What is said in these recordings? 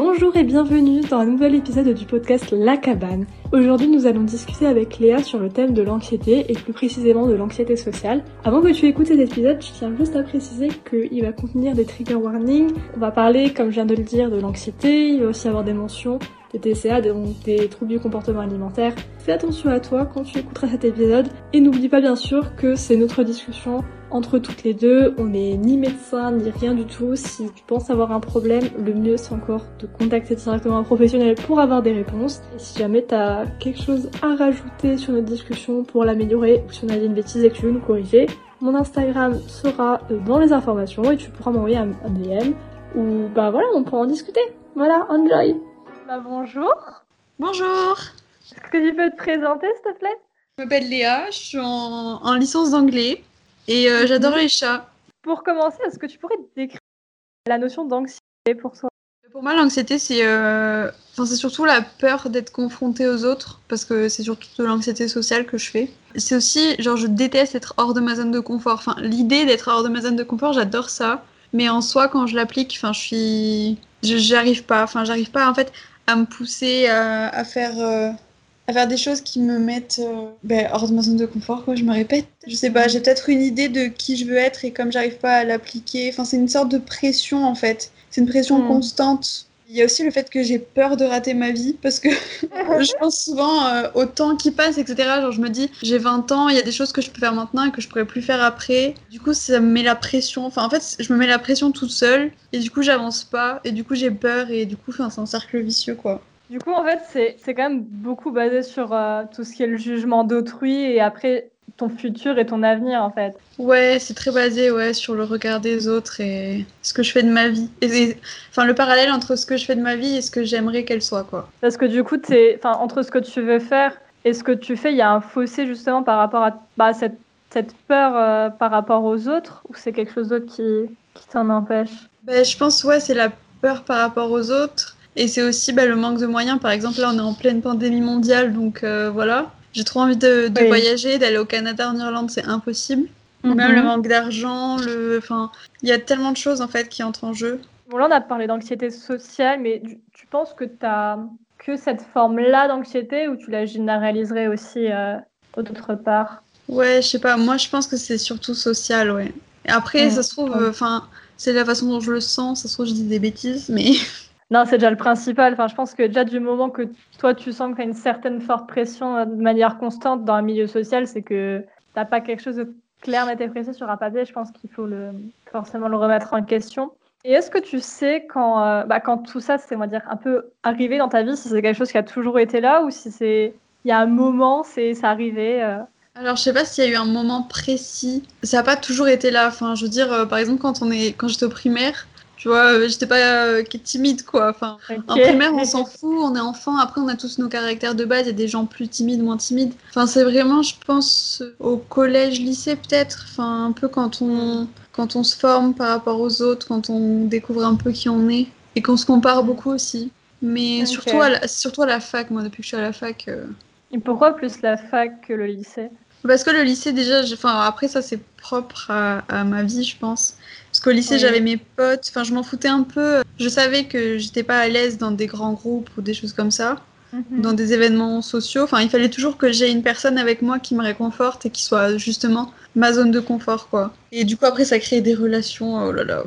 Bonjour et bienvenue dans un nouvel épisode du podcast La Cabane. Aujourd'hui, nous allons discuter avec Léa sur le thème de l'anxiété et plus précisément de l'anxiété sociale. Avant que tu écoutes cet épisode, je tiens juste à préciser qu'il va contenir des trigger warnings. On va parler, comme je viens de le dire, de l'anxiété. Il va aussi avoir des mentions des TCA, donc des troubles du comportement alimentaire. Fais attention à toi quand tu écouteras cet épisode et n'oublie pas bien sûr que c'est notre discussion entre toutes les deux. On n'est ni médecin ni rien du tout. Si tu penses avoir un problème, le mieux c'est encore de contacter directement un professionnel pour avoir des réponses. Et si jamais tu as quelque chose à rajouter sur notre discussion pour l'améliorer ou si on a dit une bêtise et que tu veux nous corriger, mon Instagram sera euh, dans les informations et tu pourras m'envoyer un, DM ou bah voilà, on pourra en discuter. Voilà, enjoy bah, bonjour. Bonjour. Est-ce que tu peux te présenter, s'il te plaît? Je m'appelle Léa, je suis en, licence d'anglais et euh, j'adore les chats. Pour commencer, est-ce que tu pourrais décrire la notion d'anxiété pour toi? Pour moi, l'anxiété, c'est euh... c'est surtout la peur d'être confronté aux autres, parce que c'est surtout de l'anxiété sociale que je fais. C'est aussi, genre, je déteste être hors de ma zone de confort. Enfin, l'idée d'être hors de ma zone de confort, j'adore ça. Mais en soi, quand je l'applique, enfin, je suis. J'arrive pas. Enfin, j'arrive pas, en fait, à me pousser à, faire euh, à faire des choses qui me mettent euh, ben, hors de ma zone de confort quoi je me répète je sais pas j'ai peut-être une idée de qui je veux être et comme j'arrive pas à l'appliquer enfin c'est une sorte de pression en fait c'est une pression hmm. constante il y a aussi le fait que j'ai peur de rater ma vie parce que je pense souvent euh, au temps qui passe, etc. Genre, je me dis, j'ai 20 ans, il y a des choses que je peux faire maintenant et que je pourrais plus faire après. Du coup, ça me met la pression. Enfin, en fait, je me mets la pression toute seule et du coup, j'avance pas et du coup, j'ai peur et du coup, c'est un cercle vicieux, quoi. Du coup, en fait, c'est quand même beaucoup basé sur euh, tout ce qui est le jugement d'autrui et après, ton futur et ton avenir en fait. Ouais, c'est très basé ouais sur le regard des autres et ce que je fais de ma vie. Et, enfin le parallèle entre ce que je fais de ma vie et ce que j'aimerais qu'elle soit quoi. Parce que du coup, enfin entre ce que tu veux faire et ce que tu fais, il y a un fossé justement par rapport à bah, cette, cette peur euh, par rapport aux autres ou c'est quelque chose d'autre qui, qui t'en empêche? Ben, je pense ouais, c'est la peur par rapport aux autres. Et c'est aussi bah, le manque de moyens. Par exemple, là, on est en pleine pandémie mondiale, donc euh, voilà. J'ai trop envie de, voyager, d'aller au Canada, en Irlande, c'est impossible. Même le mhm. manque d'argent, le, enfin, il y a tellement de choses en fait qui entrent en jeu. Bon là, on a parlé d'anxiété sociale, mais tu, penses que tu as que cette forme-là d'anxiété ou tu la généraliserais aussi euh, d'autre part? Ouais, je sais pas. Moi, je pense que c'est surtout social, ouais. Après, ça se trouve, enfin, c'est la façon dont je le sens. Ça se trouve, je dis des bêtises, mais Non, c'est déjà le principal. Enfin, je pense que déjà du moment que toi, tu sens qu'il y a une certaine forte pression euh, de manière constante dans un milieu social, c'est que tu n'as pas quelque chose de clair, net et précis sur un papier. Je pense qu'il faut forcément le remettre en question. Et est-ce que tu sais quand, euh, bah, quand tout ça, c'est un peu arrivé dans ta vie, si c'est quelque chose qui a toujours été là ou si c'est il y a un moment, c'est arrivé euh? Alors, je sais pas s'il y a eu un moment précis. Ça n'a pas toujours été là. Enfin, je veux dire, par exemple, quand est, quand j'étais au primaire, tu vois, euh, j'étais pas euh, timide, quoi. Enfin, En primaire, on s'en fout, on est enfant. Après, on a tous nos caractères de base. Il y a des gens plus timides, moins timides. Enfin, c'est vraiment, je pense, au collège, lycée, peut-être. Enfin, un peu quand on, quand on se forme par rapport aux autres, quand on découvre un peu qui on est. Et qu'on se compare beaucoup aussi. Mais surtout, à la, surtout à la fac, moi, depuis que je suis à la fac. Euh. Et pourquoi plus la fac que le lycée? Parce que le lycée, déjà, enfin, après, ça, c'est propre à, à ma vie, je pense. Parce qu'au lycée, j'avais mes potes, enfin, je m'en foutais un peu. Je savais que j'étais pas à l'aise dans des grands groupes ou des choses comme ça, mhm. dans des événements sociaux. Enfin, il fallait toujours que j'ai une personne avec moi qui me réconforte et qui soit justement ma zone de confort, quoi. Et du coup, après, ça crée des relations, oh là là,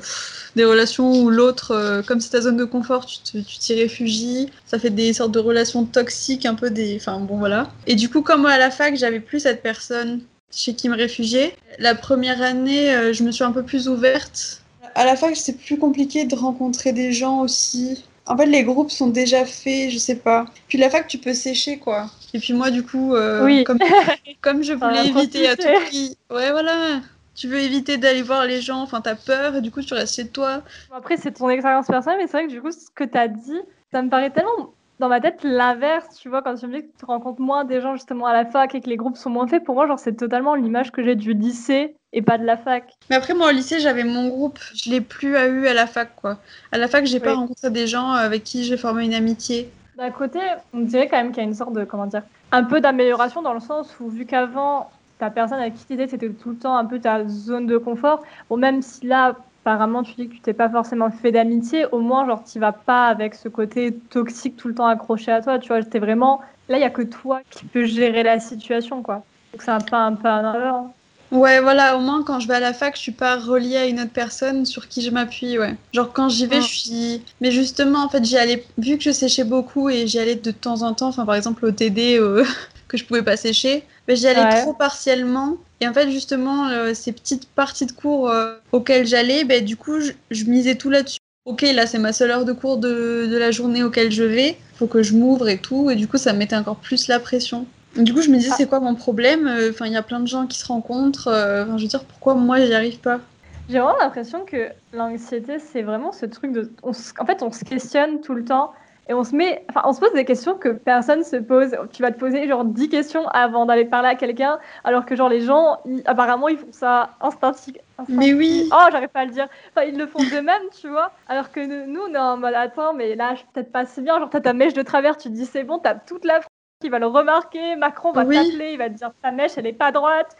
des relations où l'autre, euh, comme c'est ta zone de confort, tu t'y réfugies. Ça fait des sortes de relations toxiques, un peu des. Enfin, bon, voilà. Et du coup, comme à la fac, j'avais plus cette personne chez qui me réfugier. La première année, euh, je me suis un peu plus ouverte. À la fac, c'est plus compliqué de rencontrer des gens aussi. En fait, les groupes sont déjà faits, je sais pas. Puis la fac, tu peux sécher, quoi. Et puis moi, du coup, euh, oui. comme, comme je voulais éviter à tout prix... Ouais, voilà tu veux éviter d'aller voir les gens, enfin t'as peur et du coup tu restes chez toi. Après c'est ton expérience personnelle, mais c'est vrai que du coup ce que t'as dit, ça me paraît tellement dans ma tête l'inverse, tu vois, quand tu me dis que tu rencontres moins des gens justement à la fac et que les groupes sont moins faits, pour moi, genre, c'est totalement l'image que j'ai du lycée et pas de la fac. Mais après, moi, au lycée, j'avais mon groupe. Je l'ai plus eu à la fac, quoi. À la fac, j'ai pas rencontré des gens avec qui j'ai formé une amitié. D'un côté, on dirait quand même qu'il y a une sorte de, comment dire, un peu d'amélioration dans le sens où, vu qu'avant, ta personne avec qui tu étais, c'était tout le temps un peu ta zone de confort. Bon, même si là, apparemment tu dis que tu t'es pas forcément fait d'amitié, au moins genre tu vas pas avec ce côté toxique tout le temps accroché à toi, tu vois, t'es vraiment là il y a que toi qui peux gérer la situation quoi. Donc c'est un peu un un erreur. Ouais, voilà, au moins quand je vais à la fac, je suis pas reliée à une autre personne sur qui je m'appuie, ouais. Genre quand j'y vais, je suis. Mais justement, en fait, j'y allais, vu que je séchais beaucoup et j'y allais de temps en temps, enfin par exemple au TD euh, que je pouvais pas sécher, mais j'y allais trop partiellement. Et en fait, justement, euh, ces petites parties de cours euh, auxquelles j'allais, ben, du coup, je, misais tout là-dessus. Ok, là, c'est ma seule heure de cours de, de la journée auquel je vais. Faut que je m'ouvre et tout. Et du coup, ça me mettait encore plus la pression. Du coup, je me disais, ah. c'est quoi mon problème? Enfin, il y a plein de gens qui se rencontrent. Euh, enfin, je veux dire, pourquoi moi, j'y arrive pas? J'ai vraiment l'impression que l'anxiété, c'est vraiment ce truc de. En fait, on se questionne tout le temps et on se met. Enfin, on se pose des questions que personne se pose. Tu vas te poser genre 10 questions avant d'aller parler à quelqu'un, alors que genre les gens, apparemment, ils font ça instinctivement. Mais oui. Oh, j'arrive pas à le dire. Enfin, ils le font d'eux-mêmes, tu vois. Alors que nous, on est en mode attends, mais là, je suis peut-être pas si bien. Genre, t'as ta mèche de travers, tu te dis c'est bon, t'as toute la qui va le remarquer, Macron va t'appeler, il va te dire ta mèche, elle est pas droite.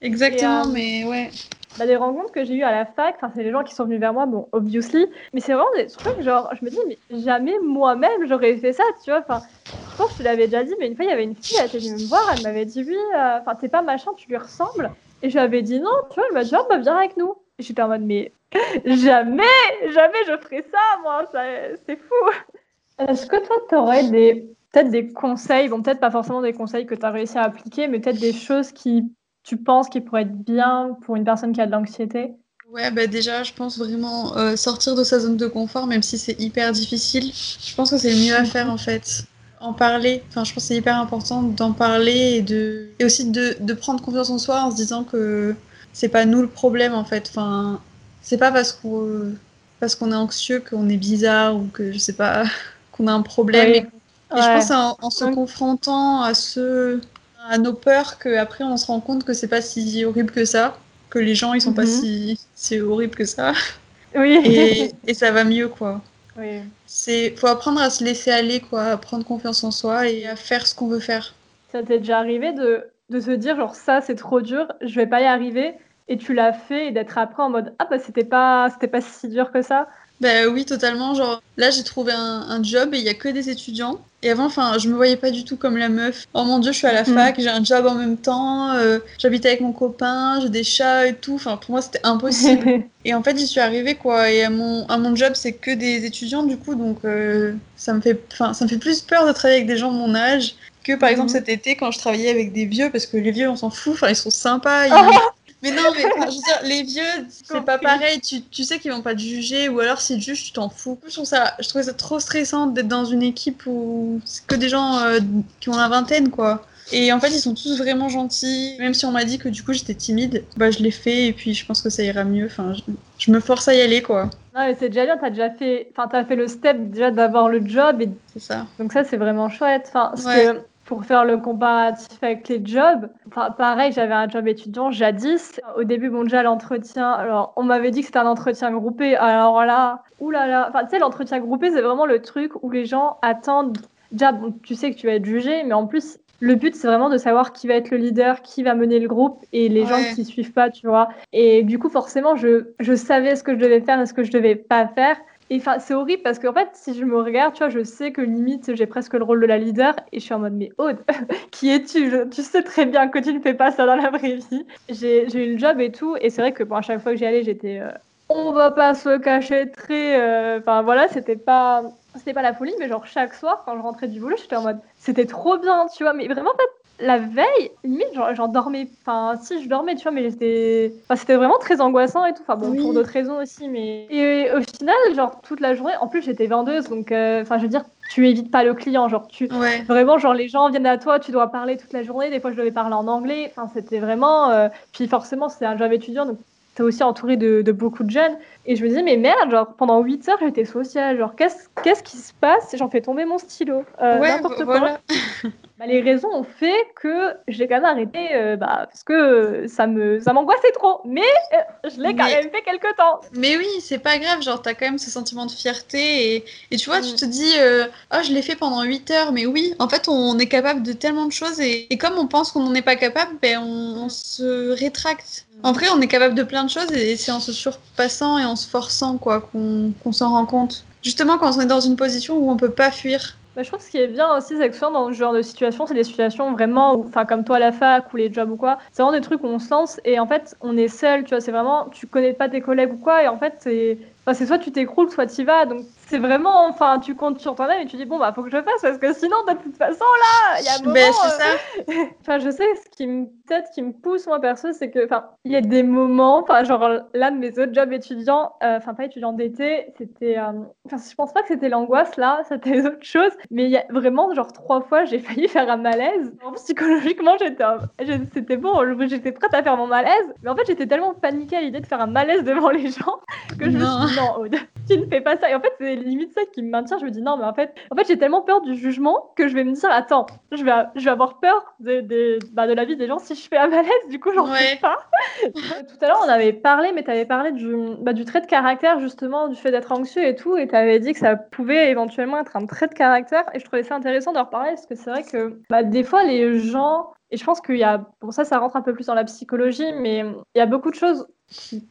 Exactement, euh, mais ouais. Bah, des rencontres que j'ai eues à la fac, c'est les gens qui sont venus vers moi, bon, obviously, mais c'est vraiment des trucs, genre, je me dis, mais jamais moi-même j'aurais fait ça, tu vois. Enfin, je pense que tu l'avais déjà dit, mais une fois, il y avait une fille, elle était venue me voir, elle m'avait dit, oui, euh, enfin, t'es pas machin, tu lui ressembles. Et je lui avais dit non, tu vois, elle m'a dit, oh, bah, viens avec nous. Et j'étais en mode, mais jamais, jamais je ferais ça, moi, c'est fou. Est-ce que toi, t'aurais des peut-être des conseils, bon, peut-être pas forcément des conseils que tu as réussi à appliquer, mais peut-être des choses qui tu penses qui pourraient être bien pour une personne qui a de l'anxiété? Ouais, bah déjà, je pense vraiment euh, sortir de sa zone de confort, même si c'est hyper difficile. Je pense que c'est le mieux à faire en fait. En parler, enfin, je pense que c'est hyper important d'en parler et, de... et aussi de, de, prendre confiance en soi en se disant que c'est pas nous le problème en fait. Enfin, c'est pas parce qu'on parce qu'on est anxieux qu'on est bizarre ou que je sais pas qu'on a un problème et je pense en, en se confrontant à ce, à nos peurs qu'après on se rend compte que c'est pas si horrible que ça, que les gens ils sont pas mhm. si, horribles que ça. Oui. Et, et, ça va mieux quoi. Oui. C'est faut apprendre à se laisser aller quoi, à prendre confiance en soi et à faire ce qu'on veut faire. Ça t'est déjà arrivé de, de se dire genre ça c'est trop dur, je vais pas y arriver et tu l'as fait et d'être après en mode ah bah c'était pas c'était pas si dur que ça? Bah oui, totalement. Genre, là, j'ai trouvé un, job et il y a que des étudiants. Et avant, enfin, je me voyais pas du tout comme la meuf. Oh mon dieu, je suis à la mm. fac, j'ai un job en même temps, euh, j'habite avec mon copain, j'ai des chats et tout. Enfin, pour moi, c'était impossible. et en fait, j'y suis arrivée, quoi. Et à mon, à mon job, c'est que des étudiants, du coup, donc euh, ça me fait, ça me fait plus peur de travailler avec des gens de mon âge que, par exemple, mm. cet été, quand je travaillais avec des vieux, parce que les vieux, on s'en fout. Enfin, ils sont sympas. Mais non, mais je veux dire, les vieux, c'est pas pareil. Tu, tu sais qu'ils vont pas te juger, ou alors s'ils te jugent, tu t'en fous. Je trouve ça, je trouvais ça trop stressant d'être dans une équipe où c'est que des gens euh, qui ont la vingtaine, quoi. Et en fait, ils sont tous vraiment gentils. Même si on m'a dit que du coup j'étais timide, bah je l'ai fait et puis je pense que ça ira mieux. Enfin, je, me force à y aller, quoi. Non, mais c'est déjà bien. T'as déjà fait, enfin, t'as fait le step déjà d'avoir le job et. C'est ça. Donc ça, c'est vraiment chouette. Enfin, parce que pour faire le comparatif avec les jobs, enfin, pareil, j'avais un job étudiant jadis. Au début, bon, déjà, l'entretien, alors, on m'avait dit que c'était un entretien groupé. Alors là, oulala, enfin, tu sais, l'entretien groupé, c'est vraiment le truc où les gens attendent. Déjà, bon, tu sais que tu vas être jugé, mais en plus, le but, c'est vraiment de savoir qui va être le leader, qui va mener le groupe et les gens qui suivent pas, tu vois. Et du coup, forcément, je, je savais ce que je devais faire et ce que je devais pas faire. Et enfin, c'est horrible parce qu'en fait, si je me regarde, tu vois, je sais que limite, j'ai presque le rôle de la leader et je suis en mode, mais Aude, qui es-tu? Tu sais très bien que tu ne fais pas ça dans la vraie vie. J'ai eu le job et tout, et c'est vrai que bon, à chaque fois que j'y allais, j'étais, euh, on va pas se cacher très. Euh, enfin voilà, c'était pas, c'était pas la folie, mais genre chaque soir, quand je rentrais du boulot, j'étais en mode, c'était trop bien, tu vois, mais vraiment, en fait, la veille, limite, j'en dormais. Enfin, si, je dormais, tu vois, mais j'étais. Enfin, c'était vraiment très angoissant et tout. Enfin, bon, pour d'autres raisons aussi, mais. Et au final, genre, toute la journée, en plus, j'étais vendeuse, donc, euh, enfin, je veux dire, tu évites pas le client. Genre, tu. Vraiment, genre, les gens viennent à toi, tu dois parler toute la journée. Des fois, je devais parler en anglais. Enfin, c'était vraiment. Euh, puis, forcément, c'est un job étudiant, donc t'es aussi entouré de, de, beaucoup de jeunes. Et je me dis, mais merde, genre, pendant 8 heures, j'étais sociale. Genre, qu'est-ce qu'est-ce qui se passe? J'en fais tomber mon stylo. Euh, n'importe quoi. Bah, les raisons ont fait que j'ai quand même arrêté euh, bah, parce que ça me ça m'angoissait trop. Mais euh, je l'ai quand même fait quelques temps. Mais oui, c'est pas grave. Genre, t'as quand même ce sentiment de fierté. Et, et tu vois, tu mm. te dis, euh, oh, je l'ai fait pendant 8 heures. Mais oui, en fait, on est capable de tellement de choses. Et, et comme on pense qu'on n'en est pas capable, ben, on, se rétracte. En vrai, on est capable de plein de choses et c'est en se surpassant et en se forçant quoi qu'on s'en rend compte. Justement, quand on est dans une position où on peut pas fuir. Bah, je trouve que ce qui est bien aussi, c'est que souvent dans ce genre de situation, c'est des situations vraiment, enfin comme toi à la fac ou les jobs ou quoi, c'est vraiment des trucs où on se lance et en fait on est seul, tu vois, c'est vraiment, tu connais pas tes collègues ou quoi et en fait c'est, enfin, c'est soit tu t'écroules, soit tu vas, donc c'est vraiment, enfin, tu comptes sur toi-même et tu dis bon bah faut que je fasse parce que sinon de toute façon là, il y a un moment. Ben, c'est euh, enfin, je sais ce qui me peut-être qui me pousse moi perso, c'est que, enfin, il y a des moments, enfin, genre l'un de mes autres jobs étudiants, euh, enfin pas étudiant d'été, c'était, euh, enfin, je pense pas que c'était l'angoisse là, c'était autre chose, mais il y a vraiment genre trois fois j'ai failli faire un malaise. Psychologiquement j'étais, c'était bon, j'étais prête à faire mon malaise, mais en fait j'étais tellement paniquée à l'idée de faire un malaise devant les gens que je me suis dit non, Aude, tu ne fais pas ça. Et en fait c'est limite ça qui me maintient. Je me dis non, mais en fait, en fait, j'ai tellement peur du jugement que je vais me dire attends, je vais, je vais avoir peur de, de, bah, de la vie des gens si je fais un malaise. Du coup, j'en fais pas. tout à l'heure, on avait parlé, mais tu avais parlé du, bah, du trait de caractère justement, du fait d'être anxieux et tout, et tu avais dit que ça pouvait éventuellement être un trait de caractère. Et je trouvais ça intéressant d'en reparler parce que c'est vrai que bah, des fois, les gens et je pense qu'il y a, bon ça, ça rentre un peu plus dans la psychologie, mais il y a beaucoup de choses qui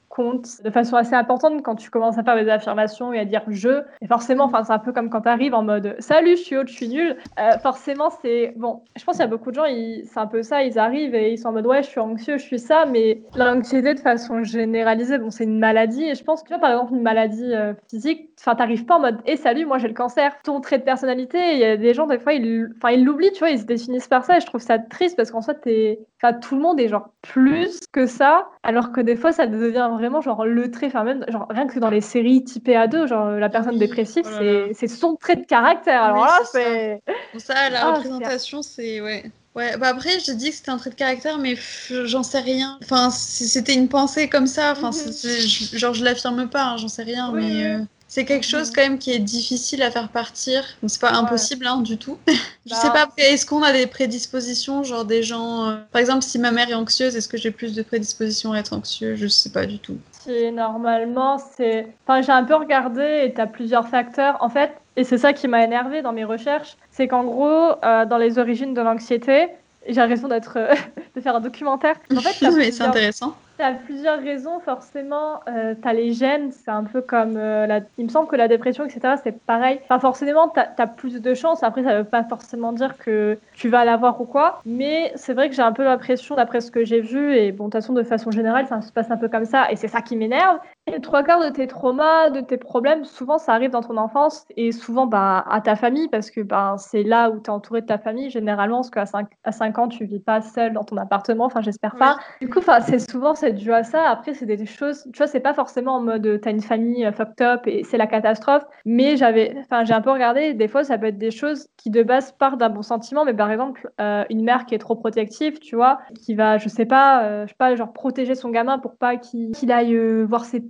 de façon assez importante quand tu commences à faire des affirmations et à dire je. Et forcément, enfin, c'est un peu comme quand tu arrives en mode salut, je suis haute, je suis nulle. Euh, forcément, c'est bon. Je pense qu'il y a beaucoup de gens, c'est un peu ça. Ils arrivent et ils sont en mode ouais, je suis anxieux, je suis ça. Mais l'anxiété de façon généralisée, bon, c'est une maladie. Et je pense que tu vois, par exemple, une maladie euh, physique, enfin, t'arrives pas en mode et salut, moi j'ai le cancer. Ton trait de personnalité, il y a des gens des fois, ils, enfin, ils l'oublient, tu vois, ils se définissent par ça. Et je trouve ça triste parce qu'en fait, t'es, enfin, tout le monde est genre plus que ça, alors que des fois, ça devient vraiment genre le trait, enfin même genre rien que dans les séries typées A2, genre la personne dépressive, oh c'est son trait de caractère. Alors là, c'est ça. la ah, représentation, c'est ouais. Ouais, bah après, j'ai dit que c'était un trait de caractère, mais j'en sais rien. Enfin, c'était une pensée comme ça. Enfin, mhm. genre, je l'affirme pas, hein, j'en sais rien, mais. Euh, c'est quelque chose quand même qui est difficile à faire partir. C'est pas impossible hein, du tout. je sais bah. pas, est-ce qu'on a des prédispositions, genre des gens. Euh, par exemple, si ma mère est anxieuse, est-ce que j'ai plus de prédispositions à être anxieux? Je sais pas du tout. Si, normalement, c'est. Enfin, j'ai un peu regardé et tu as plusieurs facteurs. En fait, et c'est ça qui m'a énervé dans mes recherches, c'est qu'en gros, euh, dans les origines de l'anxiété, j'ai l'impression d'être euh, de faire un documentaire. En fait, c'est intéressant. Tu as plusieurs raisons, forcément. Euh, tu as les gènes, c'est un peu comme. Euh, la... Il me semble que la dépression, etc., c'est pareil. Pas forcément, tu as, plus de chances. Après, ça veut pas forcément dire que tu vas l'avoir ou quoi. Mais c'est vrai que j'ai un peu l'impression, d'après ce que j'ai vu, et bon, de toute façon, de façon générale, ça se passe un peu comme ça. Et c'est ça qui m'énerve. Et trois quarts de tes traumas, de tes problèmes, souvent, ça arrive dans ton enfance et souvent bah, à ta famille, parce que bah, c'est là où tu es entouré de ta famille. Généralement, parce qu'à 5, à 5 ans, tu vis pas seul dans ton appartement. Enfin, j'espère pas. Du coup, c'est souvent c'est dû à ça. Après, c'est des choses, tu vois, c'est pas forcément en mode t'as une famille euh, fucked up et c'est la catastrophe. Mais j'avais, enfin, j'ai un peu regardé. Des fois, ça peut être des choses qui de base partent d'un bon sentiment. Mais par exemple, euh, une mère qui est trop protective, tu vois, qui va, je sais pas, euh, je sais pas, genre protéger son gamin pour pas qu'il aille voir ses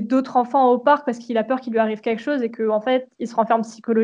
d'autres enfants au parc parce qu'il a peur qu'il lui arrive quelque chose et qu'en en fait il se renferme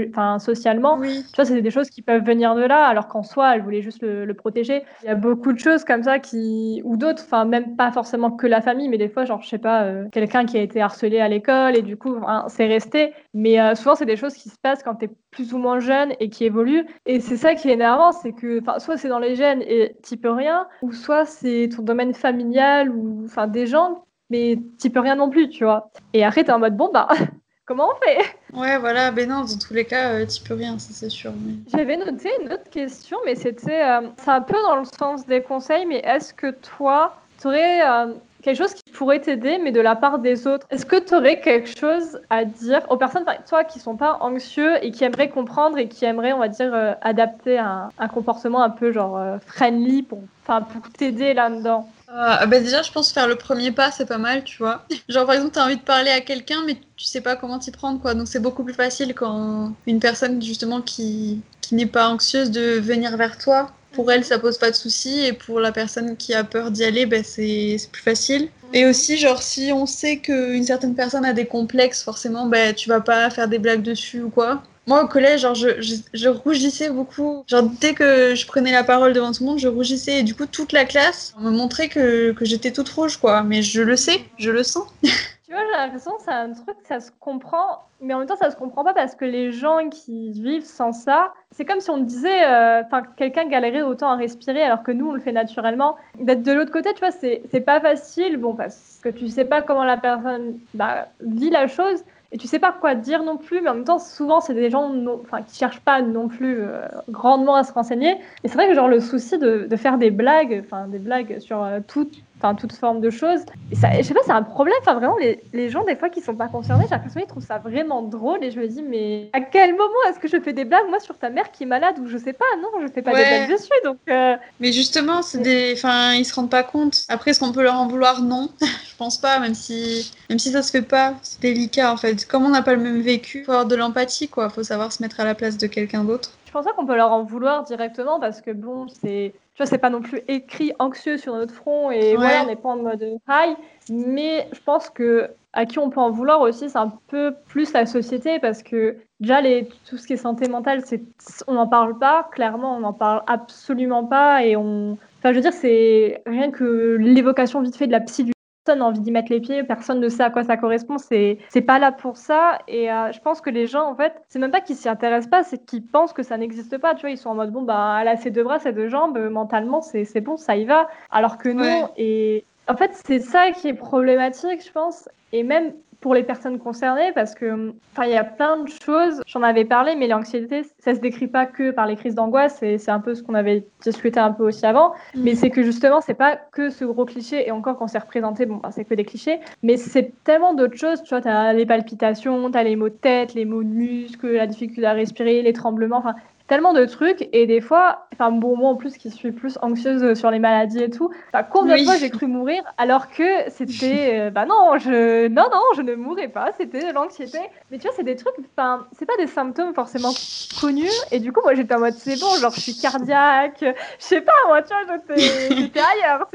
enfin socialement. Tu vois, c'est des choses qui peuvent venir de là alors qu'en soi elle voulait juste le, protéger. Il y a beaucoup de choses comme ça qui ou d'autres, enfin même pas forcément que la famille, mais des fois genre je sais pas euh, quelqu'un qui a été harcelé à l'école et du coup c'est resté. Mais euh, souvent c'est des choses qui se passent quand tu es plus ou moins jeune et qui évoluent et c'est ça qui est énervant, c'est que soit c'est dans les gènes et tu peux rien ou soit c'est ton domaine familial ou enfin des gens mais tu peux rien non plus, tu vois. Et après, t'es en mode, bon, bah, comment on fait? Ouais, voilà, ben non, dans tous les cas, euh, tu peux rien, ça c'est sûr. J'avais noté une autre question, mais c'était, euh, c'est un peu dans le sens des conseils, mais est-ce que toi, tu aurais euh, quelque chose qui pourrait t'aider, mais de la part des autres? Est-ce que tu aurais quelque chose à dire aux personnes, toi, qui sont pas anxieux et qui aimeraient comprendre et qui aimeraient, on va dire, adapter un, un, comportement un peu genre friendly pour, pour t'aider là-dedans? Euh, bah déjà, je pense faire le premier pas, c'est pas mal, tu vois. Genre, par exemple, t'as envie de parler à quelqu'un, mais tu sais pas comment t'y prendre, quoi. Donc, c'est beaucoup plus facile quand une personne, justement, qui, qui n'est pas anxieuse de venir vers toi. Pour elle, ça pose pas de soucis, et pour la personne qui a peur d'y aller, bah, c'est plus facile. Et aussi, genre, si on sait qu'une certaine personne a des complexes, forcément, bah, tu vas pas faire des blagues dessus ou quoi. Moi, au collège, genre, je, rougissais beaucoup. Genre, dès que je prenais la parole devant tout le monde, je rougissais. Et du coup, toute la classe me montrait que, que j'étais toute rouge, quoi. Mais je le sais, je le sens. Tu vois, j'ai l'impression que c'est un truc, ça se comprend, mais en même temps, ça se comprend pas parce que les gens qui vivent sans ça, c'est comme si on disait, euh, enfin, quelqu'un galérait autant à respirer alors que nous, on le fait naturellement. D'être de l'autre côté, tu vois, c'est pas facile, bon, parce que tu sais pas comment la personne bah, vit la chose et tu sais pas quoi dire non plus, mais en même temps, souvent, c'est des gens enfin, qui cherchent pas non plus euh, grandement à se renseigner. Et c'est vrai que, genre, le souci de, de faire des blagues, des blagues sur euh, tout, enfin toute forme de choses. Et ça, je sais pas, c'est un problème. Enfin, vraiment, les, les, gens, des fois, qui sont pas concernés, j'ai l'impression qu'ils trouvent ça vraiment drôle. Et je me dis, mais à quel moment est-ce que je fais des blagues, moi, sur ta mère qui est malade ou je sais pas? Non, je fais pas des blagues dessus. Donc, euh. Mais justement, c'est des... enfin, ils se rendent pas compte. Après, est-ce qu'on peut leur en vouloir? Non, je pense pas, même si, même si ça se fait pas. C'est délicat, en fait. Comme on n'a pas le même vécu, faut avoir de l'empathie, quoi. Faut savoir se mettre à la place de quelqu'un d'autre. Je pense pas qu'on peut leur en vouloir directement parce que bon, c'est tu vois, c'est pas non plus écrit anxieux sur notre front et voilà, on n'est pas en mode high. Mais je pense que à qui on peut en vouloir aussi, c'est un peu plus la société parce que déjà, les, tout ce qui est santé mentale, c'est, on n'en parle pas, clairement, on n'en parle absolument pas et on. Enfin, je veux dire, c'est rien que l'évocation vite fait de la psy personne n'a envie d'y mettre les pieds, personne ne sait à quoi ça correspond, c'est c'est pas là pour ça. Et euh, je pense que les gens, en fait, c'est même pas qu'ils s'y intéressent pas, c'est qu'ils pensent que ça n'existe pas. Tu vois, ils sont en mode bon, bah, elle a ses deux bras, ses deux jambes, mentalement, c'est bon, ça y va. Alors que non. Et en fait, c'est ça qui est problématique, je pense. Et même pour les personnes concernées parce que il y a plein de choses. J'en avais parlé mais l'anxiété ça se décrit pas que par les crises d'angoisse et c'est un peu ce qu'on avait discuté un peu aussi avant. Mm. mais c'est que justement c'est pas que ce gros cliché et encore quand c'est représenté bon bah, c'est que des clichés mais c'est tellement d'autres choses. Tu vois tu as les palpitations tu as les maux de tête les maux de muscles la difficulté à respirer les tremblements enfin tellement de trucs et des fois, enfin bon moi en plus qui suis plus anxieuse sur les maladies et tout, combien de fois j'ai cru mourir alors que c'était euh, bah non je non non je ne mourrais pas, c'était de l'anxiété. Mais tu vois c'est des trucs, enfin c'est pas des symptômes forcément connus et du coup moi j'étais en mode c'est bon genre je suis cardiaque, je sais pas moi tu vois j'étais ailleurs,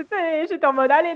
j'étais en mode allez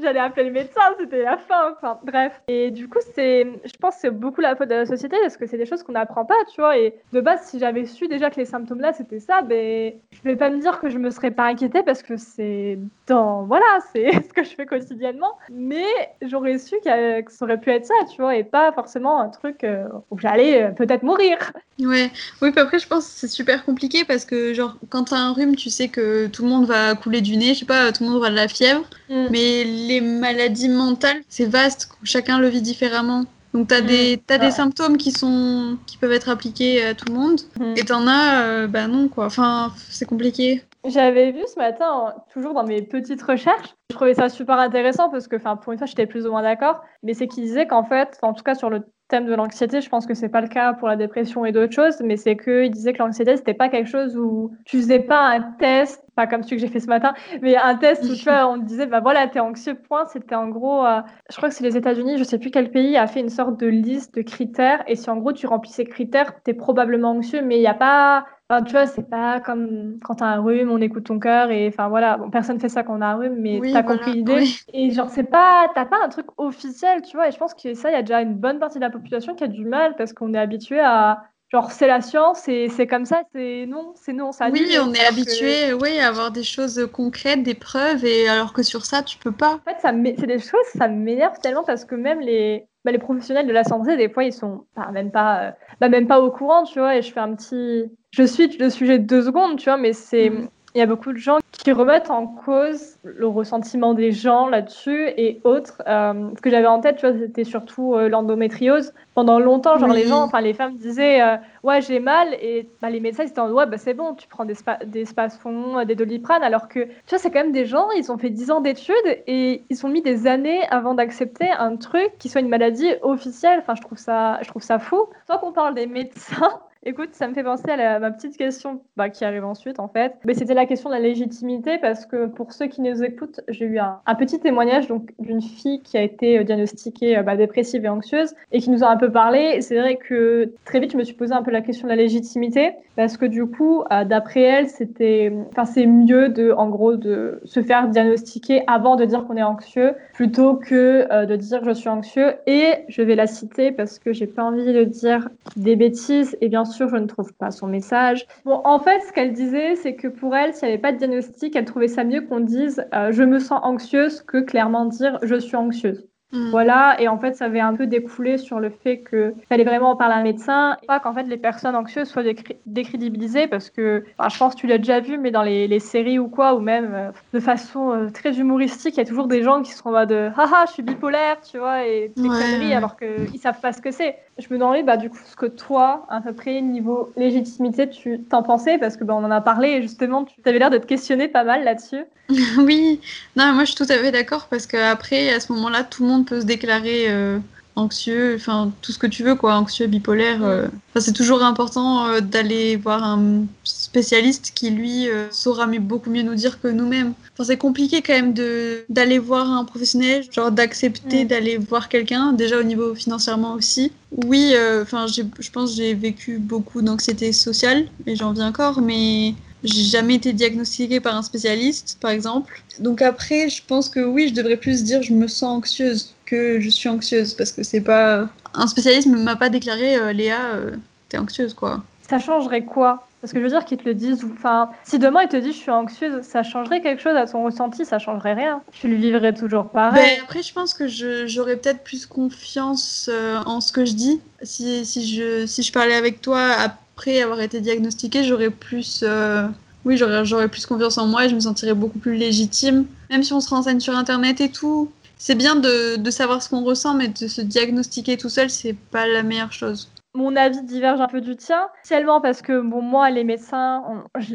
j'allais appeler le médecin, c'était la fin, enfin bref. Et du coup c'est je pense c'est beaucoup la faute de la société parce que c'est des choses qu'on n'apprend pas tu vois et de base si j'avais su des déjà que les symptômes là c'était ça, ben je vais pas me dire que je me serais pas inquiétée parce que c'est dans voilà, c'est ce que je fais quotidiennement, mais j'aurais su que ça aurait pu être ça, tu vois, et pas forcément un truc euh, où j'allais euh, peut-être mourir. Ouais, oui, puis après je pense que c'est super compliqué parce que genre quand t'as un rhume, tu sais que tout le monde va couler du nez, je sais pas, tout le monde aura de la fièvre, mm. mais les maladies mentales, c'est vaste, chacun le vit différemment. Donc, tu as, des, as des symptômes qui, sont, qui peuvent être appliqués à tout le monde. Mm. Et tu en as, euh, bah non, quoi. Enfin, c'est compliqué. J'avais vu ce matin, toujours dans mes petites recherches, je trouvais ça super intéressant parce que, enfin, pour une fois, j'étais plus ou moins d'accord. Mais c'est qu'il disait qu'en fait, en tout cas sur le thème de l'anxiété, je pense que c'est pas le cas pour la dépression et d'autres choses, mais c'est qu'il disait que l'anxiété c'était pas quelque chose où tu faisais pas un test, pas comme celui que j'ai fait ce matin, mais un test où tu vois, on disait bah voilà t'es anxieux point, c'était en gros, euh, je crois que c'est les États-Unis, je sais plus quel pays a fait une sorte de liste de critères et si en gros tu remplis ces critères, t'es probablement anxieux, mais il n'y a pas Enfin, tu vois, c'est pas comme quand t'as un rhume, on écoute ton cœur et enfin voilà, bon, personne fait ça quand on a un rhume, mais t'as compris l'idée. Et genre, c'est pas, t'as pas un truc officiel, tu vois, et je pense que ça, il y a déjà une bonne partie de la population qui a du mal parce qu'on est habitué à, genre, c'est la science et c'est comme ça, c'est non, c'est non, ça Oui, on est habitué, oui, à avoir des choses concrètes, des preuves, et alors que sur ça, tu peux pas. En fait, ça c'est des choses, ça m'énerve tellement parce que même les, bah, les professionnels de la santé, des fois, ils sont même, pas, euh, bah, même pas au courant, tu vois. Et je fais un petit. Je suis le sujet de deux secondes, tu vois, mais c'est. Mm. Il y a beaucoup de gens qui remettent en cause le ressentiment des gens là-dessus et autres. Euh, ce que j'avais en tête, tu vois, c'était surtout euh, l'endométriose. Pendant longtemps, genre les gens, enfin les femmes disaient euh, ouais j'ai mal et bah, les médecins ils étaient en ouais bah c'est bon, tu prends des, spa des spasfons, des doliprane, alors que tu vois c'est quand même des gens, ils ont fait 10 ans d'études et ils ont mis des années avant d'accepter un truc qui soit une maladie officielle. Enfin je trouve ça, je trouve ça fou. Tant qu'on parle des médecins, Écoute, ça me fait penser à ma petite question bah, qui arrive ensuite, en fait. Mais c'était la question de la légitimité, parce que pour ceux qui nous écoutent, j'ai eu un, petit témoignage donc d'une fille qui a été euh, diagnostiquée euh, bah, dépressive et anxieuse et qui nous a un peu parlé. C'est vrai que très vite, je me suis posé un peu la question de la légitimité, parce que du coup, euh, d'après elle, c'était, enfin, c'est mieux de, en gros, de se faire diagnostiquer avant de dire qu'on est anxieux, plutôt que de dire je suis anxieux. Et je vais la citer parce que j'ai pas envie de dire des bêtises. Et bien sûr, je ne trouve pas son message. Bon, en fait, ce qu'elle disait, c'est que pour elle, s'il n'y avait pas de diagnostic, elle trouvait ça mieux qu'on dise euh, je me sens anxieuse que clairement dire je suis anxieuse. Mm. Voilà, et en fait, ça avait un peu découlé sur le fait qu'il fallait vraiment en parler à un médecin, et pas qu'en fait les personnes anxieuses soient décrédibilisées, parce que je pense que tu l'as déjà vu, mais dans les, séries ou quoi, ou même euh, de façon euh, très humoristique, il y a toujours des gens qui sont en mode haha, je suis bipolaire, tu vois, et des conneries, alors qu'ils savent pas ce que c'est. Je me demandais, bah, du coup, ce que toi, à peu près, niveau légitimité, tu t'en pensais, parce que bah, on en a parlé, et justement, tu avais l'air de te questionner pas mal là-dessus. oui, non, moi je suis tout à fait d'accord parce qu'après, à ce moment-là, tout le monde peut se déclarer euh, anxieux, enfin tout ce que tu veux, quoi, anxieux, bipolaire. Euh. Enfin, c'est toujours important euh, d'aller voir un spécialiste qui, lui, saura beaucoup mieux nous dire que nous-mêmes. Enfin, c'est compliqué quand même de, d'aller voir un professionnel, genre d'accepter d'aller voir quelqu'un, déjà au niveau financièrement aussi. Oui, enfin, je pense j'ai vécu beaucoup d'anxiété sociale, et j'en viens encore, mais j'ai jamais été diagnostiquée par un spécialiste, par exemple. Donc après, je pense que oui, je devrais plus dire je me sens anxieuse que je suis anxieuse parce que c'est pas un spécialiste ne m'a pas déclaré euh, Léa, euh, t'es anxieuse quoi. Ça changerait quoi? Parce que je veux dire qu'ils te le disent, enfin, si demain il te dit je suis anxieuse, ça changerait quelque chose à ton ressenti, ça changerait rien. Tu le vivrais toujours pareil. Ben, après, je pense que j'aurais peut-être plus confiance euh, en ce que je dis. Si, si, je, si je parlais avec toi après avoir été diagnostiquée, j'aurais plus. Euh, oui, j'aurais plus confiance en moi et je me sentirais beaucoup plus légitime. Même si on se renseigne sur internet et tout, c'est bien de, savoir ce qu'on ressent, mais de se diagnostiquer tout seul, c'est pas la meilleure chose mon avis diverge un peu du tien, seulement parce que bon, moi, les médecins,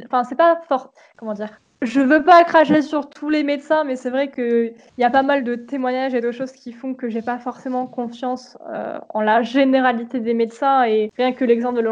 enfin, c'est pas fort, comment dire. Je veux pas cracher sur tous les médecins, mais c'est vrai qu'il y a pas mal de témoignages et de choses qui font que j'ai pas forcément confiance euh, en la généralité des médecins. Et rien que l'exemple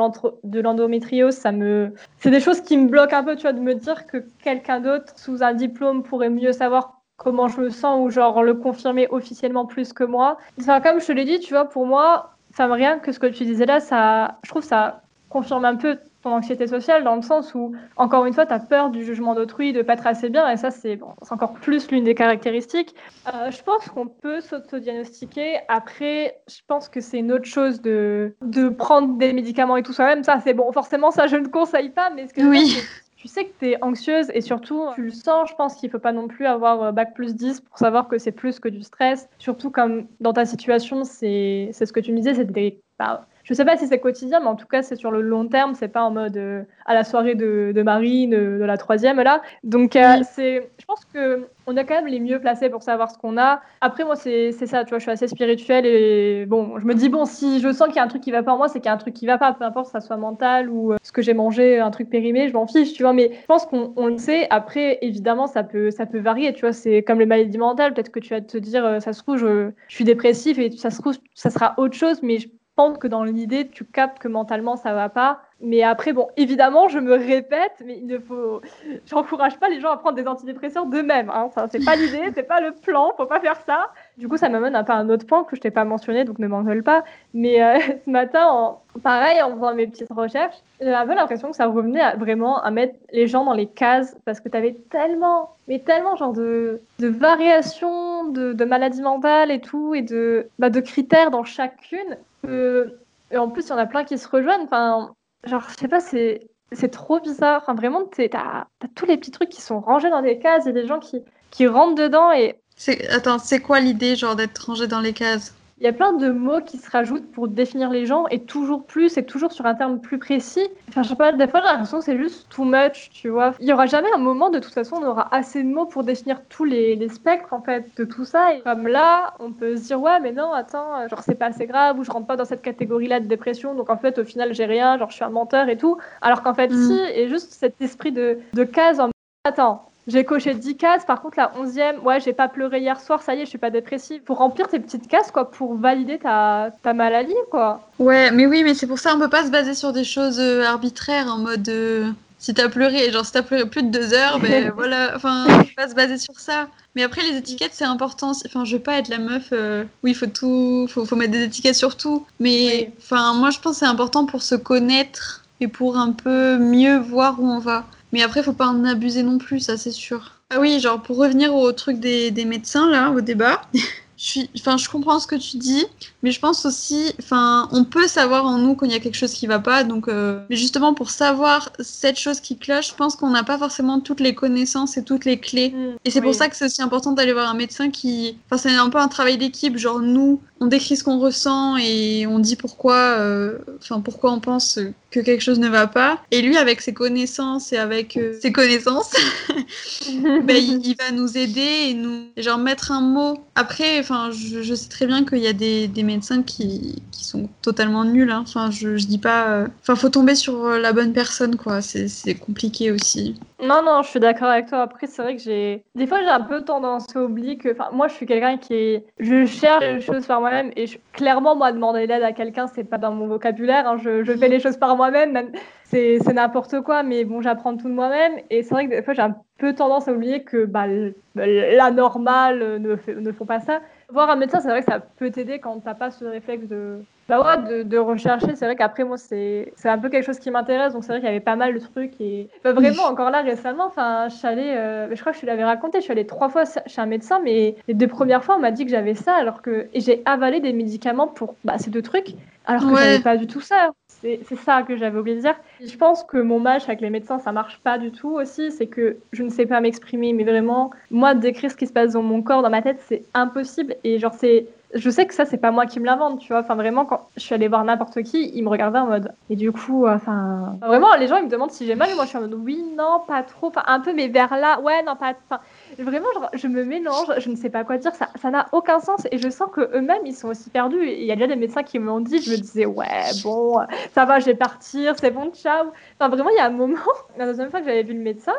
de l'endométriose, ça me, c'est des choses qui me bloquent un peu, tu vois, de me dire que quelqu'un d'autre sous un diplôme pourrait mieux savoir comment je me sens ou genre le confirmer officiellement plus que moi. Enfin, comme je te l'ai dit, tu vois, pour moi, Enfin, rien que ce que tu disais là, ça, je trouve ça confirme un peu ton anxiété sociale dans le sens où, encore une fois, tu as peur du jugement d'autrui, de pas être assez bien, et ça, c'est bon, encore plus l'une des caractéristiques. Euh, je pense qu'on peut s'auto-diagnostiquer. Après, je pense que c'est une autre chose de, de prendre des médicaments et tout soi-même. Ça, c'est bon, forcément, ça, je ne conseille pas, mais ce que oui tu sais que tu es anxieuse et surtout, tu le sens, je pense qu'il ne faut pas non plus avoir euh, bac plus 10 pour savoir que c'est plus que du stress. Surtout comme dans ta situation, c'est ce que tu me disais, c'est des... Bah, je sais pas si c'est quotidien, mais en tout cas, c'est sur le long terme. C'est pas en mode euh, à la soirée de, de Marine, de, la troisième, là. Donc, euh, c'est, je pense que on est quand même les mieux placés pour savoir ce qu'on a. Après, moi, c'est ça, tu vois, je suis assez spirituelle et bon, je me dis, bon, si je sens qu'il y a un truc qui va pas en moi, c'est qu'il y a un truc qui va pas, peu importe, que ça soit mental ou euh, ce que j'ai mangé, un truc périmé, je m'en fiche, tu vois, mais je pense qu'on le sait. Après, évidemment, ça peut, ça peut varier, tu vois, c'est comme les maladies mentales, peut-être que tu vas te dire, ça se trouve, je, je suis dépressif et ça se trouve, ça sera autre chose, mais je pense que dans l'idée, tu captes que mentalement, ça va pas. Mais après, bon, évidemment, je me répète, mais il ne faut. J'encourage pas les gens à prendre des antidépresseurs d'eux-mêmes. Hein. Ça, c'est pas l'idée, c'est pas le plan, faut pas faire ça. Du coup, ça m'amène un peu à un autre point que je t'ai pas mentionné, donc ne m'en veulent pas. Mais euh, ce matin, pareil, en faisant mes petites recherches, j'avais un peu l'impression que ça revenait vraiment à mettre les gens dans les cases parce que tu avais tellement, mais tellement genre de, de variations de, de maladies mentales et tout, et de, bah, de critères dans chacune. Et en plus, il y en a plein qui se rejoignent. Enfin, Genre, je sais pas, c'est, c'est trop bizarre. Enfin, vraiment, t'as, as tous les petits trucs qui sont rangés dans des cases et des gens qui, qui rentrent dedans. Et... Attends, c'est quoi l'idée, genre, d'être rangé dans les cases? Il y a plein de mots qui se rajoutent pour définir les gens et toujours plus et toujours sur un terme plus précis. Enfin, je sais pas, des fois j'ai l'impression que c'est juste too much, tu vois. Il y aura jamais un moment, de toute façon, on aura assez de mots pour définir tous les, les spectres en fait de tout ça. Et comme là, on peut se dire ouais, mais non, attends, genre c'est pas assez grave ou je rentre pas dans cette catégorie-là de dépression, donc en fait au final j'ai rien, genre je suis un menteur et tout. Alors qu'en fait mm. si, et juste cet esprit de, de case en attends, j'ai coché 10 cases, par contre la 11e, ouais, j'ai pas pleuré hier soir, ça y est, je suis pas dépressive. Pour remplir tes petites cases, quoi, pour valider ta, ta maladie, quoi. Ouais, mais oui, mais c'est pour ça, on peut pas se baser sur des choses euh, arbitraires en mode. Euh, si t'as pleuré, genre si t'as pleuré plus de deux heures, ben voilà, enfin, on peut pas se baser sur ça. Mais après, les étiquettes, c'est important. Enfin, je veux pas être la meuf. Euh, oui, faut tout, faut, faut mettre des étiquettes sur tout. Mais enfin, moi, je pense que c'est important pour se connaître et pour un peu mieux voir où on va. Mais après, faut pas en abuser non plus, ça c'est sûr. Ah oui, genre pour revenir au truc des, des médecins, là, au débat, je suis, enfin, je comprends ce que tu dis, mais je pense aussi, enfin, on peut savoir en nous quand il y a quelque chose qui va pas. Donc, euh, mais justement, pour savoir cette chose qui cloche, je pense qu'on n'a pas forcément toutes les connaissances et toutes les clés. Mm, Et c'est pour ça que c'est aussi important d'aller voir un médecin qui, enfin, c'est un peu un travail d'équipe. Genre nous, on décrit ce qu'on ressent et on dit pourquoi, euh, enfin, pourquoi on pense que quelque chose ne va pas. Et lui, avec ses connaissances et avec euh, ses connaissances, ben, il, va nous aider et nous genre mettre un mot. Après, enfin, je, sais très bien qu'il y a des, des médecins qui, qui sont totalement nuls. hein. Enfin, je, je dis pas. euh, Enfin, faut tomber sur euh, la bonne personne, quoi. C'est compliqué aussi. Non, non, je suis d'accord avec toi. Après, c'est vrai que j'ai. Des fois, j'ai un peu tendance à oublier que. Enfin, moi, je suis quelqu'un qui est. Je cherche les choses par moi-même et clairement, moi, demander l'aide à quelqu'un, c'est pas dans mon vocabulaire. hein. Je, je fais les choses par moi-même, même. C'est c'est n'importe quoi, mais bon, j'apprends tout de moi-même. Et c'est vrai que des fois, j'ai un peu tendance à oublier que bah, l- la normale ne, fait- ne font pas ça. Voir un médecin, c'est vrai que ça peut t'aider quand t'as pas ce réflexe de, bah ouais, de, de rechercher. C'est vrai qu'après, moi, c'est c'est un peu quelque chose qui m'intéresse. Donc, c'est vrai qu'il y avait pas mal de trucs. Et bah, vraiment, encore là, récemment, enfin, je suis allée, euh, je crois que je te l'avais raconté, je suis allée trois fois chez un médecin, mais les deux premières fois, on m'a dit que j'avais ça, alors que. Et j'ai avalé des médicaments pour bah, ces deux trucs, alors que Ouais. j'avais pas du tout ça. C'est ça que j'avais oublié de dire. Je pense que mon match avec les médecins, ça marche pas du tout aussi. C'est que je ne sais pas m'exprimer, mais vraiment, moi, décrire ce qui se passe dans mon corps, dans ma tête, c'est impossible. Et genre, c'est. Je sais que ça, c'est pas moi qui me l'invente, tu vois. Enfin, vraiment, quand je suis allée voir n'importe qui, ils me regardaient en mode. Et du coup, euh, enfin. Vraiment, les gens, ils me demandent si j'ai mal, et moi, je suis en mode oui, non, pas trop. Enfin, un peu, mais vers là, ouais, non, pas. Enfin, vraiment, genre, je me mélange, je ne sais pas quoi dire, ça ça n'a aucun sens. Et je sens qu'eux-mêmes, ils sont aussi perdus. Il y a déjà des médecins qui me l'ont dit, je me disais, ouais, bon, ça va, je vais partir, c'est bon, ciao. Enfin, vraiment, il y a un moment, la deuxième fois que j'avais vu le médecin,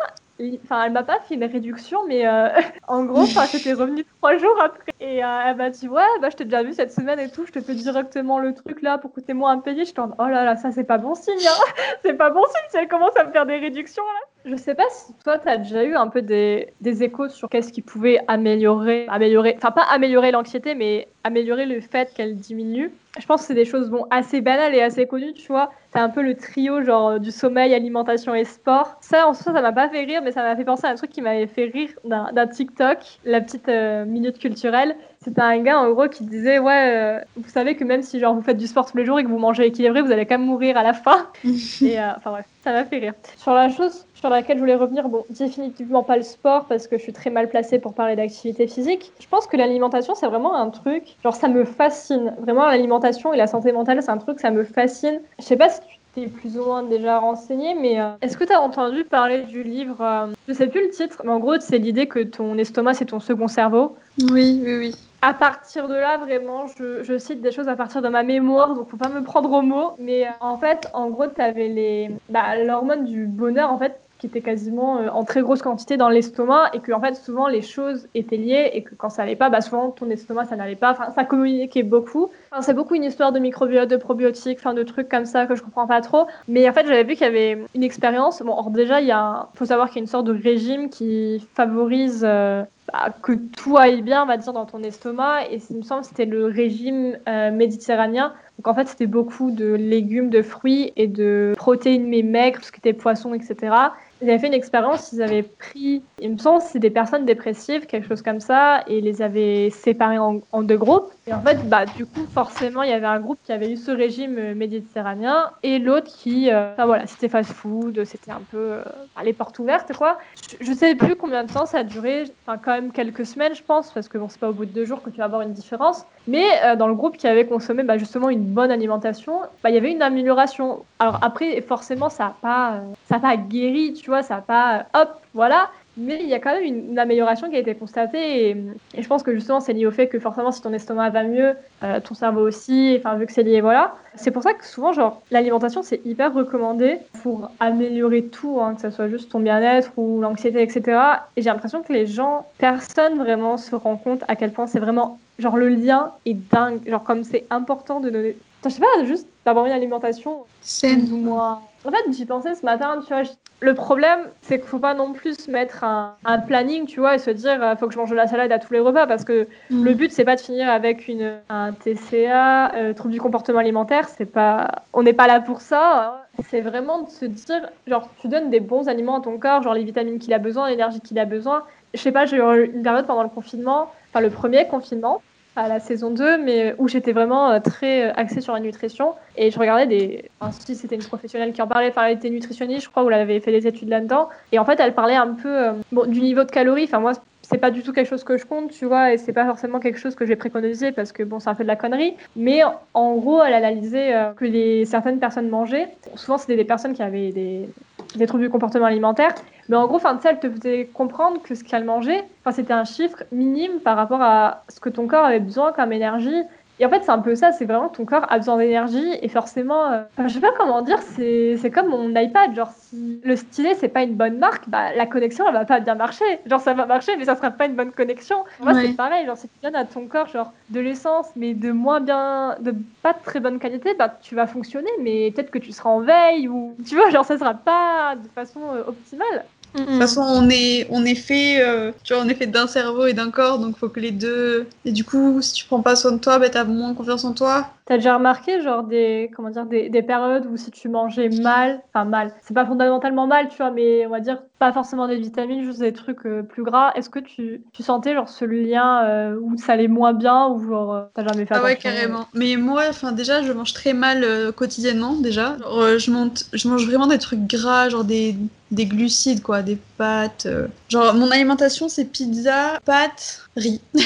Enfin, elle m'a pas fait une réduction, mais euh, en gros, enfin, j'étais revenue trois jours après. Et euh, elle m'a dit, ouais, bah, je t'ai déjà vu cette semaine et tout, je te fais directement le truc là pour que t'aies moins à payer. Je t'en oh là là, ça c'est pas bon signe, hein. c'est pas bon signe si elle commence à me faire des réductions là. Je sais pas si toi, t'as déjà eu un peu des, des échos sur qu'est-ce qui pouvait améliorer, améliorer, enfin pas améliorer l'anxiété, mais améliorer le fait qu'elle diminue. Je pense que c'est des choses bon, assez banales et assez connues, tu vois. C'est un peu le trio genre euh, du sommeil, alimentation et sport. Ça, en soi, ça m'a pas fait rire, mais ça m'a fait penser à un truc qui m'avait fait rire d'un TikTok, la petite euh, minute culturelle. C'était un gars en gros qui disait ouais, euh, vous savez que même si genre vous faites du sport tous les jours et que vous mangez équilibré, vous allez quand même mourir à la fin. Et euh, enfin bref, ça m'a fait rire. Sur la chose sur laquelle je voulais revenir, bon, définitivement pas le sport parce que je suis très mal placée pour parler d'activité physique. Je pense que l'alimentation c'est vraiment un truc, genre ça me fascine. Vraiment l'alimentation et la santé mentale c'est un truc ça me fascine. Je sais pas si tu t'es plus ou moins déjà renseigné, mais euh, est-ce que tu as entendu parler du livre euh, Je sais plus le titre, mais en gros c'est l'idée que ton estomac c'est ton second cerveau? Oui, oui, oui. À partir de là, vraiment, je, je cite des choses à partir de ma mémoire, donc faut pas me prendre au mot. Mais euh, en fait, en gros, tu avais les, bah, l'hormone du bonheur, en fait, qui était quasiment euh, en très grosse quantité dans l'estomac, et que en fait, souvent, les choses étaient liées, et que quand ça allait pas, bah, souvent, ton estomac, ça n'allait pas. Enfin, ça communiquait beaucoup. Enfin, c'est beaucoup une histoire de microbiote, de probiotiques, enfin, de trucs comme ça que je comprends pas trop. Mais en fait, j'avais vu qu'il y avait une expérience. Bon, or, déjà, il y faut savoir qu'il y a une sorte de régime qui favorise euh, bah, que tout aille bien, on va dire, dans ton estomac. Et il me semble c'était le régime euh, méditerranéen. Donc en fait, c'était beaucoup de légumes, de fruits et de protéines mais maigres, tout ce qui était poisson, etc. Ils avaient fait une expérience, ils avaient pris, il me semble, c'est des personnes dépressives, quelque chose comme ça, et les avaient séparées en, deux groupes. Et en fait, bah, du coup, forcément, il y avait un groupe qui avait eu ce régime euh, méditerranéen et l'autre qui, euh, enfin voilà, c'était fast-food, c'était un peu euh, les portes ouvertes, quoi. Je, je sais plus combien de temps ça a duré, enfin quand même quelques semaines, je pense, parce que bon, c'est pas au bout de deux jours que tu vas avoir une différence. Mais dans le groupe qui avait consommé bah, justement une bonne alimentation, bah, il y avait une amélioration. Alors après, forcément, ça n'a pas, ça a pas guéri, tu vois, ça n'a pas, euh, hop, voilà. Mais il y a quand même une, une amélioration qui a été constatée. Et, et je pense que justement, c'est lié au fait que forcément, si ton estomac va mieux, euh, ton cerveau aussi, enfin, vu que c'est lié, voilà. C'est pour ça que souvent, genre, l'alimentation, c'est hyper recommandé pour améliorer tout, hein, que ce soit juste ton bien-être ou l'anxiété, etc. Et j'ai l'impression que les gens, personne vraiment se rend compte à quel point c'est vraiment, genre, le lien est dingue. Genre, comme c'est important de donner. Enfin, je sais pas, juste d'avoir une alimentation Saine. ou moins. En fait, j'y pensais ce matin, tu vois. Le problème, c'est qu'il faut pas non plus se mettre un, un planning, tu vois, et se dire, euh, faut que je mange de la salade à tous les repas, parce que Mm. le but, c'est pas de finir avec une, un TCA, euh, trouble du comportement alimentaire. C'est pas, on n'est pas là pour ça. hein. C'est vraiment de se dire, genre, tu donnes des bons aliments à ton corps, genre les vitamines qu'il a besoin, l'énergie qu'il a besoin. Je sais pas, j'ai eu une période pendant le confinement, enfin le premier confinement, à la saison 2, mais où j'étais vraiment très axée sur la nutrition. Et je regardais des. Enfin, si c'était une professionnelle qui en parlait, elle était nutritionniste, je crois, où elle avait fait des études là-dedans. Et en fait, elle parlait un peu bon, du niveau de calories. Enfin, moi, c'est pas du tout quelque chose que je compte, tu vois, et c'est pas forcément quelque chose que j'ai préconisé parce que bon, c'est un peu de la connerie. Mais en gros, elle analysait que les, certaines personnes mangeaient. Souvent, c'était des personnes qui avaient des, des troubles du comportement alimentaire. Mais en gros, fin elle te faisait comprendre que ce qu'elle mangeait, c'était un chiffre minime par rapport à ce que ton corps avait besoin comme énergie et en fait, c'est un peu ça, c'est vraiment ton corps a besoin d'énergie et forcément, euh, je sais pas comment dire, c'est comme mon iPad. Genre, si le stylet, c'est pas une bonne marque, bah, la connexion, elle va pas bien marcher. Genre, ça va marcher, mais ça sera pas une bonne connexion. Moi, c'est pareil. Genre, si tu donnes à ton corps, genre, de l'essence, mais de moins bien, de pas de très bonne qualité, bah, tu vas fonctionner, mais peut-être que tu seras en veille ou, tu vois, genre, ça sera pas de façon euh, optimale. De toute façon, on est, on est fait, euh, tu vois, on est fait d'un cerveau et d'un corps, donc faut que les deux. Et du coup, si tu prends pas soin de toi, bah, t'as moins confiance en toi. T'as déjà remarqué, genre, des, comment dire, des, des, périodes où si tu mangeais mal, enfin mal, c'est pas fondamentalement mal, tu vois, mais on va dire pas forcément des vitamines, juste des trucs euh, plus gras. Est-ce que tu, tu sentais, genre, ce lien euh, où ça allait moins bien ou genre, t'as jamais fait Ah ouais, carrément. Mais moi, enfin, déjà, je mange très mal quotidiennement, déjà. Genre, je, monte, je mange vraiment des trucs gras, genre des des glucides, quoi, des pâtes. Euh. Genre, mon alimentation, c'est pizza, pâtes, riz. je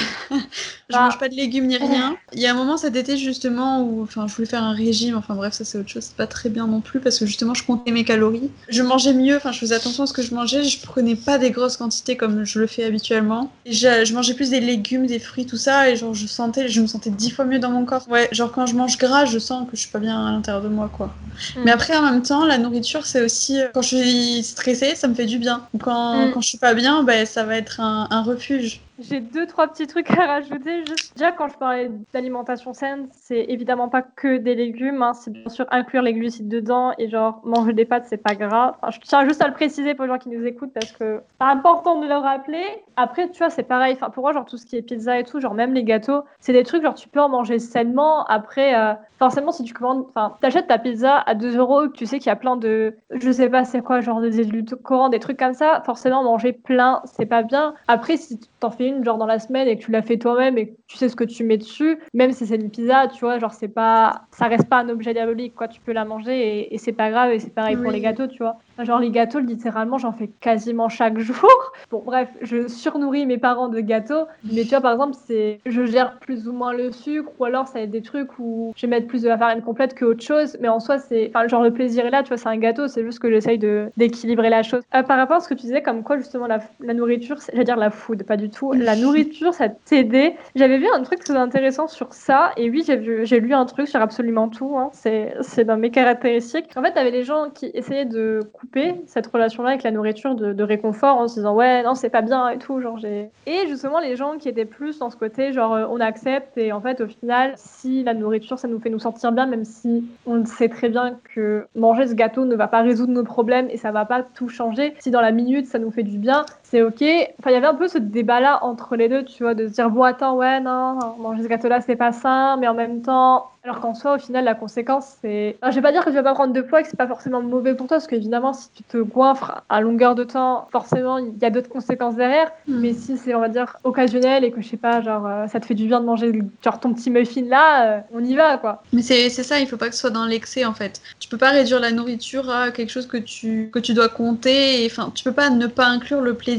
ah. mange pas de légumes ni rien. Il y a un moment cet été, justement, où enfin, je voulais faire un régime. Enfin, bref, ça, c'est autre chose. C'est pas très bien non plus parce que justement, je comptais mes calories. Je mangeais mieux, enfin, je faisais attention à ce que je mangeais. Je prenais pas des grosses quantités comme je le fais habituellement. Je, je, mangeais plus des légumes, des fruits, tout ça. Et genre, je sentais, je me sentais dix fois mieux dans mon corps. Ouais, genre, quand je mange gras, je sens que je suis pas bien à l'intérieur de moi, quoi. Hmm. Mais après, en même temps, la nourriture, c'est aussi. Euh, quand je suis stressée, ça me fait du bien. Quand, mm. quand je suis pas bien, ben, ça va être un, un refuge. J'ai deux, trois petits trucs à rajouter. Juste, déjà, quand je parlais d'alimentation saine, c'est évidemment pas que des légumes. Hein. C'est bien sûr inclure les glucides dedans et genre manger des pâtes, c'est pas grave. je tiens juste à le préciser pour les gens qui nous écoutent parce que c'est important de le rappeler. Après, tu vois, c'est pareil. Enfin, pour moi, genre tout ce qui est pizza et tout, genre même les gâteaux, c'est des trucs genre tu peux en manger sainement. Après, euh, forcément, si tu commandes, enfin, t'achètes ta pizza à 2 euros, tu sais qu'il y a plein de, je sais pas, c'est quoi, genre des édulcorants, des trucs comme ça. Forcément, manger plein, c'est pas bien. Après, si t'en fais genre dans la semaine et que tu l'as fait toi-même et que tu sais ce que tu mets dessus, même si c'est une pizza, tu vois, genre c'est pas, ça reste pas un objet diabolique, quoi. Tu peux la manger et, c'est pas grave et c'est pareil pour les gâteaux, tu vois. Genre les gâteaux, littéralement, j'en fais quasiment chaque jour. Bon, bref, je surnourris mes parents de gâteaux, mais tu vois, par exemple, c'est, je gère plus ou moins le sucre, ou alors ça va être des trucs où je vais mettre plus de la farine complète que autre chose, mais en soi, c'est, enfin, genre le plaisir est là, tu vois, c'est un gâteau, c'est juste que j'essaye de d'équilibrer la chose. Euh, par rapport à ce que tu disais, comme quoi justement la, la nourriture, j'allais dire la food, pas du tout, la nourriture, ça t'aidait. J'avais vu un truc très intéressant sur ça, et oui, j'ai j'ai lu un truc sur absolument tout. Hein. C'est, c'est dans mes caractéristiques. En fait, t'avais les gens qui essayaient de couper cette relation-là avec la nourriture de, réconfort en se disant ouais, non, c'est pas bien et tout. Genre, j'ai... Et justement, les gens qui étaient plus dans ce côté, genre, euh, on accepte, et en fait, au final, si la nourriture, ça nous fait nous sentir bien, même si on sait très bien que manger ce gâteau ne va pas résoudre nos problèmes et ça va pas tout changer, si dans la minute, ça nous fait du bien, c'est ok. Enfin, il y avait un peu ce débat-là entre les deux, tu vois, de se dire, bon, attends, ouais, non, manger ce gâteau-là, c'est pas sain, mais en même temps, alors qu'en soi, au final, la conséquence, c'est. je vais pas dire que tu vas pas prendre de poids et que c'est pas forcément mauvais pour toi, parce qu'évidemment, si tu te goinfres à longueur de temps, forcément, il y a d'autres conséquences derrière. Mm. Mais si c'est, on va dire, occasionnel et que je sais pas, genre, euh, ça te fait du bien de manger genre ton petit muffin là, euh, on y va, quoi. Mais c'est ça, il faut pas que ce soit dans l'excès, en fait. Tu peux pas réduire la nourriture à quelque chose que tu, que tu dois compter. Enfin, tu peux pas ne pas inclure le plaisir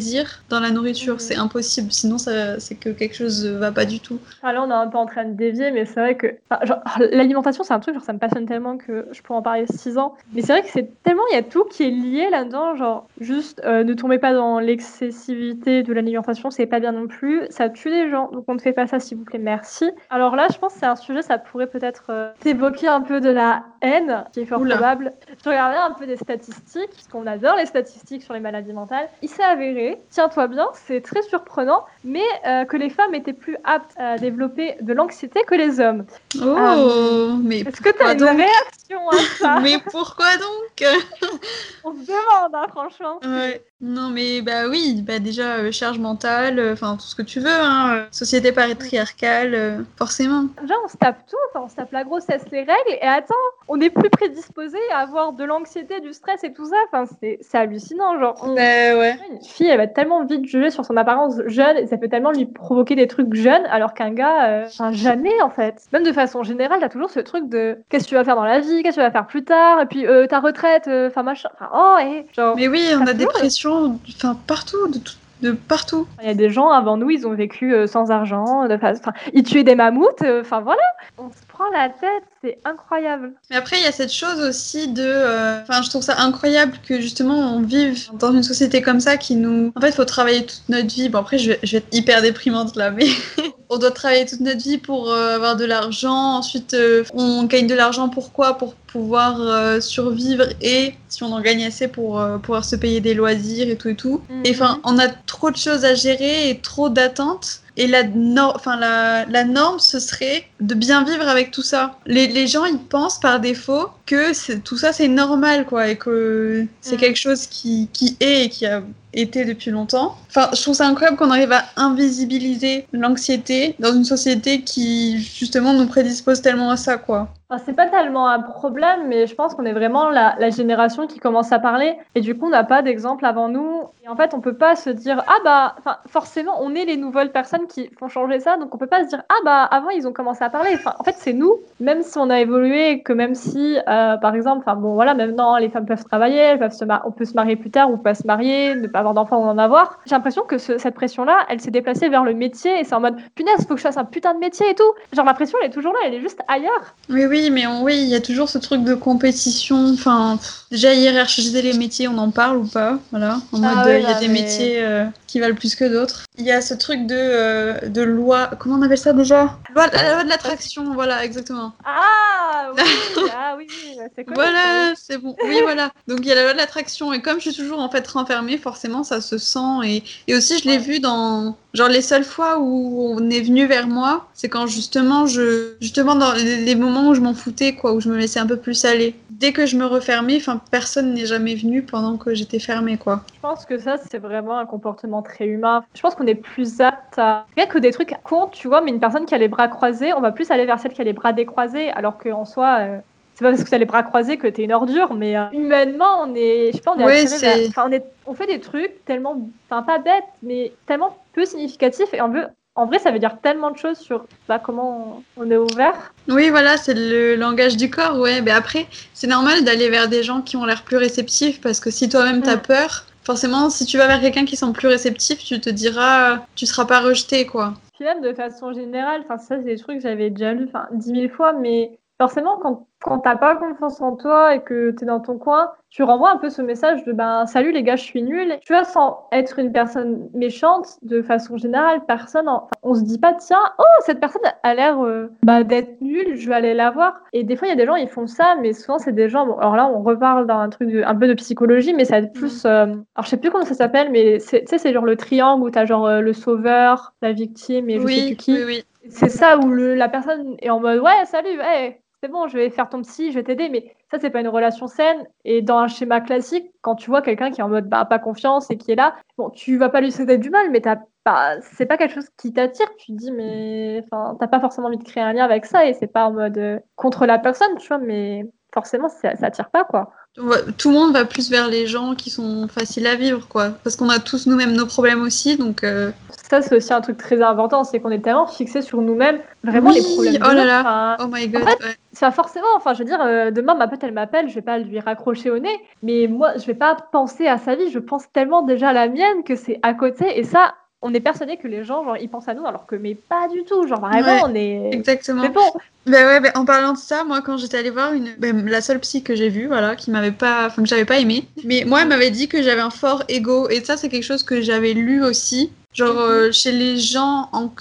dans la nourriture, c'est impossible. Sinon, c'est que quelque chose va pas du tout. Ah, là, on est un peu en train de dévier, mais c'est vrai que. genre, l'alimentation, c'est un truc, genre, ça me passionne tellement que je pourrais en parler 6 ans. Mais c'est vrai que c'est tellement, il y a tout qui est lié là-dedans. Genre, juste euh, ne tombez pas dans l'excessivité de l'alimentation, c'est pas bien non plus. Ça tue des gens, donc on ne fait pas ça, s'il vous plaît, merci. Alors là, je pense que c'est un sujet, ça pourrait peut-être euh, évoquer un peu de la haine, qui est fort probable. Je regardais un peu des statistiques, parce qu'on adore les statistiques sur les maladies mentales. Il s'est avéré, tiens-toi bien, c'est très surprenant, mais euh, que les femmes étaient plus aptes à développer de l'anxiété que les hommes. Oh mais Est-ce que tu as une réaction à ça? Mais pourquoi donc? On se demande, hein, franchement. Ouais. Non, mais bah oui, bah déjà, euh, charge mentale, euh, enfin tout ce que tu veux, hein, euh, société patriarcale, forcément. Déjà, on se tape tout, on se tape la grossesse, les règles, et attends, on est plus prédisposé à avoir de l'anxiété, du stress et tout ça. Enfin, c'est hallucinant. Genre, on- Bah ouais. une fille, elle va tellement vite juger sur son apparence jeune, et ça peut tellement lui provoquer des trucs jeunes, alors qu'un gars, enfin, jamais en fait. Même de façon générale, t'as toujours ce truc de qu'est-ce que tu vas faire dans la vie, qu'est-ce que tu vas faire plus tard, et puis euh, ta retraite, enfin machin. Enfin, oh, et genre. Mais oui, on a des toujours- enfin partout, de, tout- de partout. Il y a des gens avant nous, ils ont vécu euh, sans argent, de enfin, ils tuaient des mammouths, euh, enfin voilà. On se prend la tête, c'est incroyable. Mais après, il y a cette chose aussi de. euh, Enfin, je trouve ça incroyable que justement on vive dans une société comme ça qui nous. En fait, il faut travailler toute notre vie. Bon, après, je vais, je vais être hyper déprimante là, mais on doit travailler toute notre vie pour euh, avoir de l'argent. Ensuite, euh, on gagne de l'argent pourquoi? Pour pouvoir euh, survivre et si on en gagne assez pour pouvoir se payer des loisirs et tout et tout. Et enfin, on a trop de choses à gérer et trop d'attentes. Et la, enfin, la, la norme, ce serait de bien vivre avec tout ça. Les, les gens, ils pensent par défaut que tout ça, c'est normal, quoi, et que c'est Mm. quelque chose qui, qui est et qui a été depuis longtemps. Enfin, je trouve ça incroyable qu'on arrive à invisibiliser l'anxiété dans une société qui, justement, nous prédispose tellement à ça, quoi. Enfin, c'est pas tellement un problème, mais je pense qu'on est vraiment la, génération qui commence à parler. Et du coup, on n'a pas d'exemple avant nous. Et en fait, on peut pas se dire, ah bah, forcément, on est les nouvelles personnes qui font changer ça. Donc, on peut pas se dire, ah bah, avant, ils ont commencé à parler. En fait, c'est nous, même si on a évolué, que même si, euh, par exemple, enfin, bon, voilà, maintenant, les femmes peuvent travailler, peuvent se on peut se marier plus tard ou pas se marier, ne pas avoir d'enfants ou en avoir. J'ai l'impression que ce- cette pression-là, elle s'est déplacée vers le métier et c'est en mode, punaise, faut que je fasse un putain de métier et tout. Genre, la pression, elle est toujours là, elle est juste ailleurs. Oui, oui, mais on- oui, il y a toujours ce truc de compétition. Enfin, pff, déjà hiérarchiser les métiers, on en parle ou pas Voilà, en mode, Ah ouais, il y a des mais- métiers euh, qui valent plus que d'autres. Il y a ce truc de, euh, de loi. Comment on appelle ça déjà? Loi, La loi de l'attraction, voilà, exactement. Ah oui, ah oui, oui, c'est quoi Voilà, c'est bon. Oui, voilà. Donc il y a la loi de l'attraction et comme je suis toujours en fait renfermée, forcément ça se sent et, et aussi je l'ai Ouais. vu dans genre les seules fois où on est venu vers moi, c'est quand justement je justement dans les, moments où je m'en foutais quoi, où je me laissais un peu plus aller. Dès que je me refermais, enfin personne n'est jamais venu pendant que j'étais fermée quoi. Je pense que ça, c'est vraiment un comportement très humain. Je pense qu'on est plus apte à. Rien que des trucs cons, tu vois, mais une personne qui a les bras croisés, on va plus aller vers celle qui a les bras décroisés, alors qu'en soi. euh, C'est pas parce que tu as les bras croisés que t'es une ordure, mais euh, humainement, on est, je sais pas, on est vers- c'est- enfin, on est, on fait des trucs tellement, enfin pas bêtes, mais tellement peu significatifs et on veut, en vrai, ça veut dire tellement de choses sur bah, comment on est ouvert. Oui, voilà, c'est le langage du corps, ouais. Mais après, c'est normal d'aller vers des gens qui ont l'air plus réceptifs parce que si toi-même t'as Mm. peur, forcément, si tu vas vers quelqu'un qui semble plus réceptif, tu te diras, tu seras pas rejeté, quoi. Puis même de façon générale, enfin ça c'est des trucs que j'avais déjà lu dix mille fois, mais forcément quand quand t'as pas confiance en toi et que t'es dans ton coin, tu renvoies un peu ce message de ben salut les gars je suis nul. Tu vois sans être une personne méchante de façon générale, personne, en- on se dit pas tiens oh cette personne a l'air euh, bah, d'être nulle, je vais aller la voir. Et des fois il y a des gens ils font ça, mais souvent c'est des gens. Bon alors là on reparle d'un truc de- un peu de psychologie, mais ça va être plus euh, alors je sais plus comment ça s'appelle, mais tu sais c'est genre le triangle où t'as genre euh, le sauveur, la victime et je sais oui, plus qui. oui, oui. C'est ça où le- la personne est en mode ouais salut, hey, c'est bon, je vais faire ton psy, je vais t'aider, mais ça c'est pas une relation saine. Et dans un schéma classique, quand tu vois quelqu'un qui est en mode bah pas confiance et qui est là, bon tu vas pas lui souhaiter du mal, mais t'as pas, c'est pas quelque chose qui t'attire. Tu te dis mais enfin t'as pas forcément envie de créer un lien avec ça et c'est pas en mode euh, contre la personne, tu vois, mais forcément ça, ça attire pas quoi. Tout le monde va plus vers les gens qui sont faciles à vivre, quoi. Parce qu'on a tous nous-mêmes nos problèmes aussi, donc. euh, Ça c'est aussi un truc très important, c'est qu'on est tellement fixé sur nous-mêmes, vraiment Oui, les problèmes. oh là là. enfin, Oh my god, En fait, ouais. Ça forcément, enfin je veux dire, euh, demain ma pote elle m'appelle, je vais pas lui raccrocher au nez, mais moi je vais pas penser à sa vie, je pense tellement déjà à la mienne que c'est à côté et ça, on est persuadé que les gens genre ils pensent à nous alors que mais pas du tout, genre vraiment Ouais, on est. Exactement. Mais bon, Ben ouais, ben en parlant de ça, moi quand j'étais allée voir une, ben, la seule psy que j'ai vue, voilà, qui m'avait pas, enfin que j'avais pas aimé, mais moi elle m'avait dit que j'avais un fort ego et ça c'est quelque chose que j'avais lu aussi, genre Mhm. euh, chez les gens en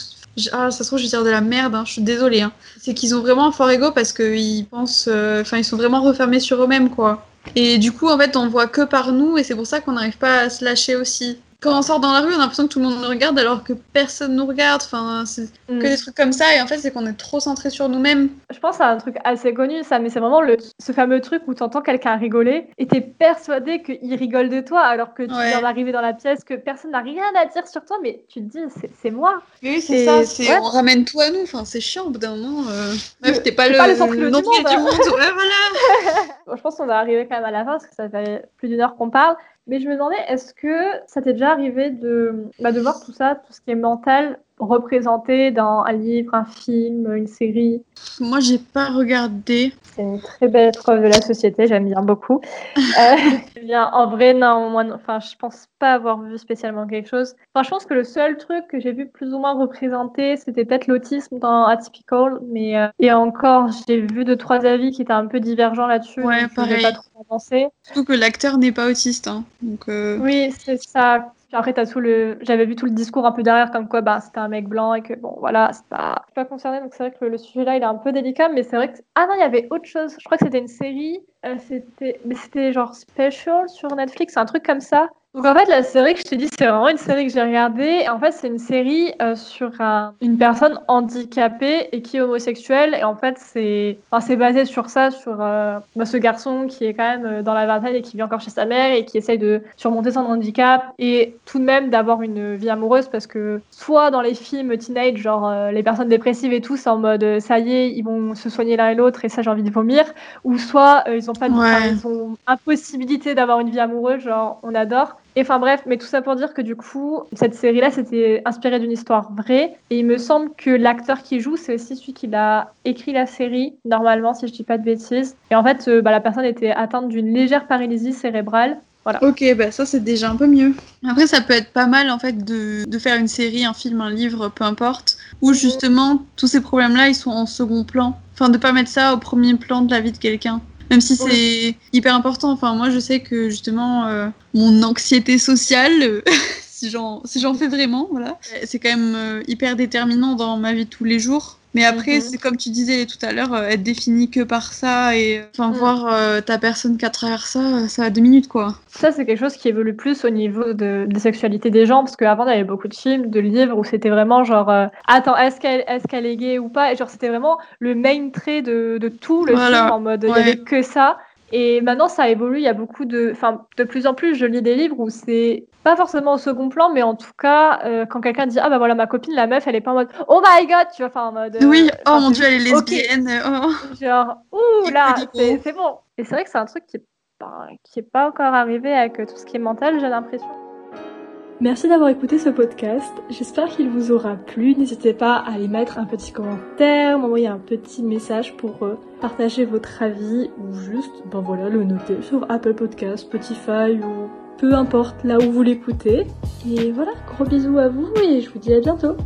ah, ça se trouve, je vais dire de la merde, hein, je suis désolée. Hein. C'est qu'ils ont vraiment un fort ego parce qu'ils pensent. euh, Enfin, ils sont vraiment refermés sur eux-mêmes, quoi. Et du coup, en fait, on voit que par nous et c'est pour ça qu'on n'arrive pas à se lâcher aussi. Quand on sort dans la rue, on a l'impression que tout le monde nous regarde alors que personne nous regarde. Enfin, c'est Mm. que des trucs comme ça. Et en fait, c'est qu'on est trop centré sur nous-mêmes. Je pense à un truc assez connu, ça, mais c'est vraiment le, ce fameux truc où t'entends quelqu'un rigoler et t'es persuadé qu'il rigole de toi alors que tu Ouais. viens d'arriver dans la pièce, que personne n'a rien à dire sur toi, mais tu te dis, c'est- moi. Oui, c'est ça. ouais. On ramène tout à nous. Enfin, c'est chiant au bout d'un moment. Euh... Meuf, t'es pas le, pas le centre du monde. du monde. Ouais, voilà. Bon, je pense qu'on va arriver quand même à la fin parce que ça fait plus d'une heure qu'on parle. Mais je me demandais, est-ce que ça t'est déjà arrivé de, bah, de voir tout ça, tout ce qui est mental, représenté dans un livre, un film, une série Moi, j'ai pas regardé. C'est une très belle épreuve de la société, j'aime bien beaucoup. Euh, eh bien, en vrai, non, moi, non, enfin, je pense pas avoir vu spécialement quelque chose. Enfin, je pense que le seul truc que j'ai vu plus ou moins représenté, c'était peut-être l'autisme dans Atypical, mais euh, et encore, j'ai vu deux trois avis qui étaient un peu divergents là-dessus. Ouais, pareil. pas trop. Surtout que l'acteur n'est pas autiste. Hein. Donc, euh, Oui, c'est ça. Après, tout le. J'avais vu tout le discours un peu derrière, comme quoi bah, c'était un mec blanc et que bon, voilà, c'est pas, je suis pas concernée. Donc c'est vrai que le, le sujet là, il est un peu délicat, mais c'est vrai que. Ah non, il y avait autre chose. Je crois que c'était une série. euh, c'était, mais c'était genre special sur Netflix, un truc comme ça. Donc en fait, la série que je te dis, c'est vraiment une série que j'ai regardée. Et en fait, c'est une série euh, sur un- une personne handicapée et qui est homosexuelle. Et en fait, c'est enfin, basé sur ça, sur euh, bah, ce garçon qui est quand même euh, dans la vingtaine et qui vit encore chez sa mère et qui essaye de surmonter son handicap et tout de même d'avoir une vie amoureuse parce que soit dans les films teenage, genre les personnes dépressives et tout, c'est en mode ça y est, ils vont se soigner l'un et l'autre et ça j'ai envie de vomir, ou soit ils ont pas de, Ouais. enfin, ils ont impossibilité d'avoir une vie amoureuse, genre on adore. Et enfin bref, mais tout ça pour dire que du coup, cette série-là, c'était inspiré d'une histoire vraie. Et il me semble que l'acteur qui joue, c'est aussi celui qui a écrit la série, normalement, si je dis pas de bêtises. Et en fait, euh, bah, la personne était atteinte d'une légère paralysie cérébrale. Ok, bah ça c'est déjà un peu mieux. Après, ça peut être pas mal en fait de, de faire une série, un film, un livre, peu importe, où justement tous ces problèmes-là ils sont en second plan. Enfin, de pas mettre ça au premier plan de la vie de quelqu'un. Même si c'est hyper important. Enfin, moi je sais que justement euh, mon anxiété sociale, si j'en si j'en fais vraiment, voilà, c'est quand même euh, hyper déterminant dans ma vie de tous les jours. Mais après, Mhm. c'est comme tu disais tout à l'heure, euh, être défini que par ça et euh, enfin Mhm. voir euh, ta personne qu'à travers ça, ça a deux minutes quoi. Ça, c'est quelque chose qui évolue plus au niveau de, des sexualités des gens, parce qu'avant, il y avait beaucoup de films, de livres où c'était vraiment genre, euh, attends, est-ce qu'elle est, qu'elle est gay ou pas? Et genre, c'était vraiment le main trait de, de tout le Voilà, film, en mode, il ouais. avait que ça. Et maintenant, ça évolue, il y a beaucoup de. Enfin, de plus en plus, je lis des livres où c'est pas forcément au second plan, mais en tout cas, euh, quand quelqu'un dit, ah bah voilà, ma copine, la meuf, elle est pas en mode, oh my god, tu vois, enfin, en mode. euh, oui, oh enfin, mon dieu, elle est lesbienne. oh. Genre, ouh là, c'est bon. Et c'est vrai que c'est un truc qui est, pas- qui est pas encore arrivé avec euh, tout ce qui est mental, j'ai l'impression. Merci d'avoir écouté ce podcast. J'espère qu'il vous aura plu. N'hésitez pas à aller mettre un petit commentaire, m'envoyer un petit message pour euh, partager votre avis ou juste, ben voilà, le noter sur Apple Podcast, Spotify ou peu importe là où vous l'écoutez. Et voilà, gros bisous à vous et je vous dis à bientôt.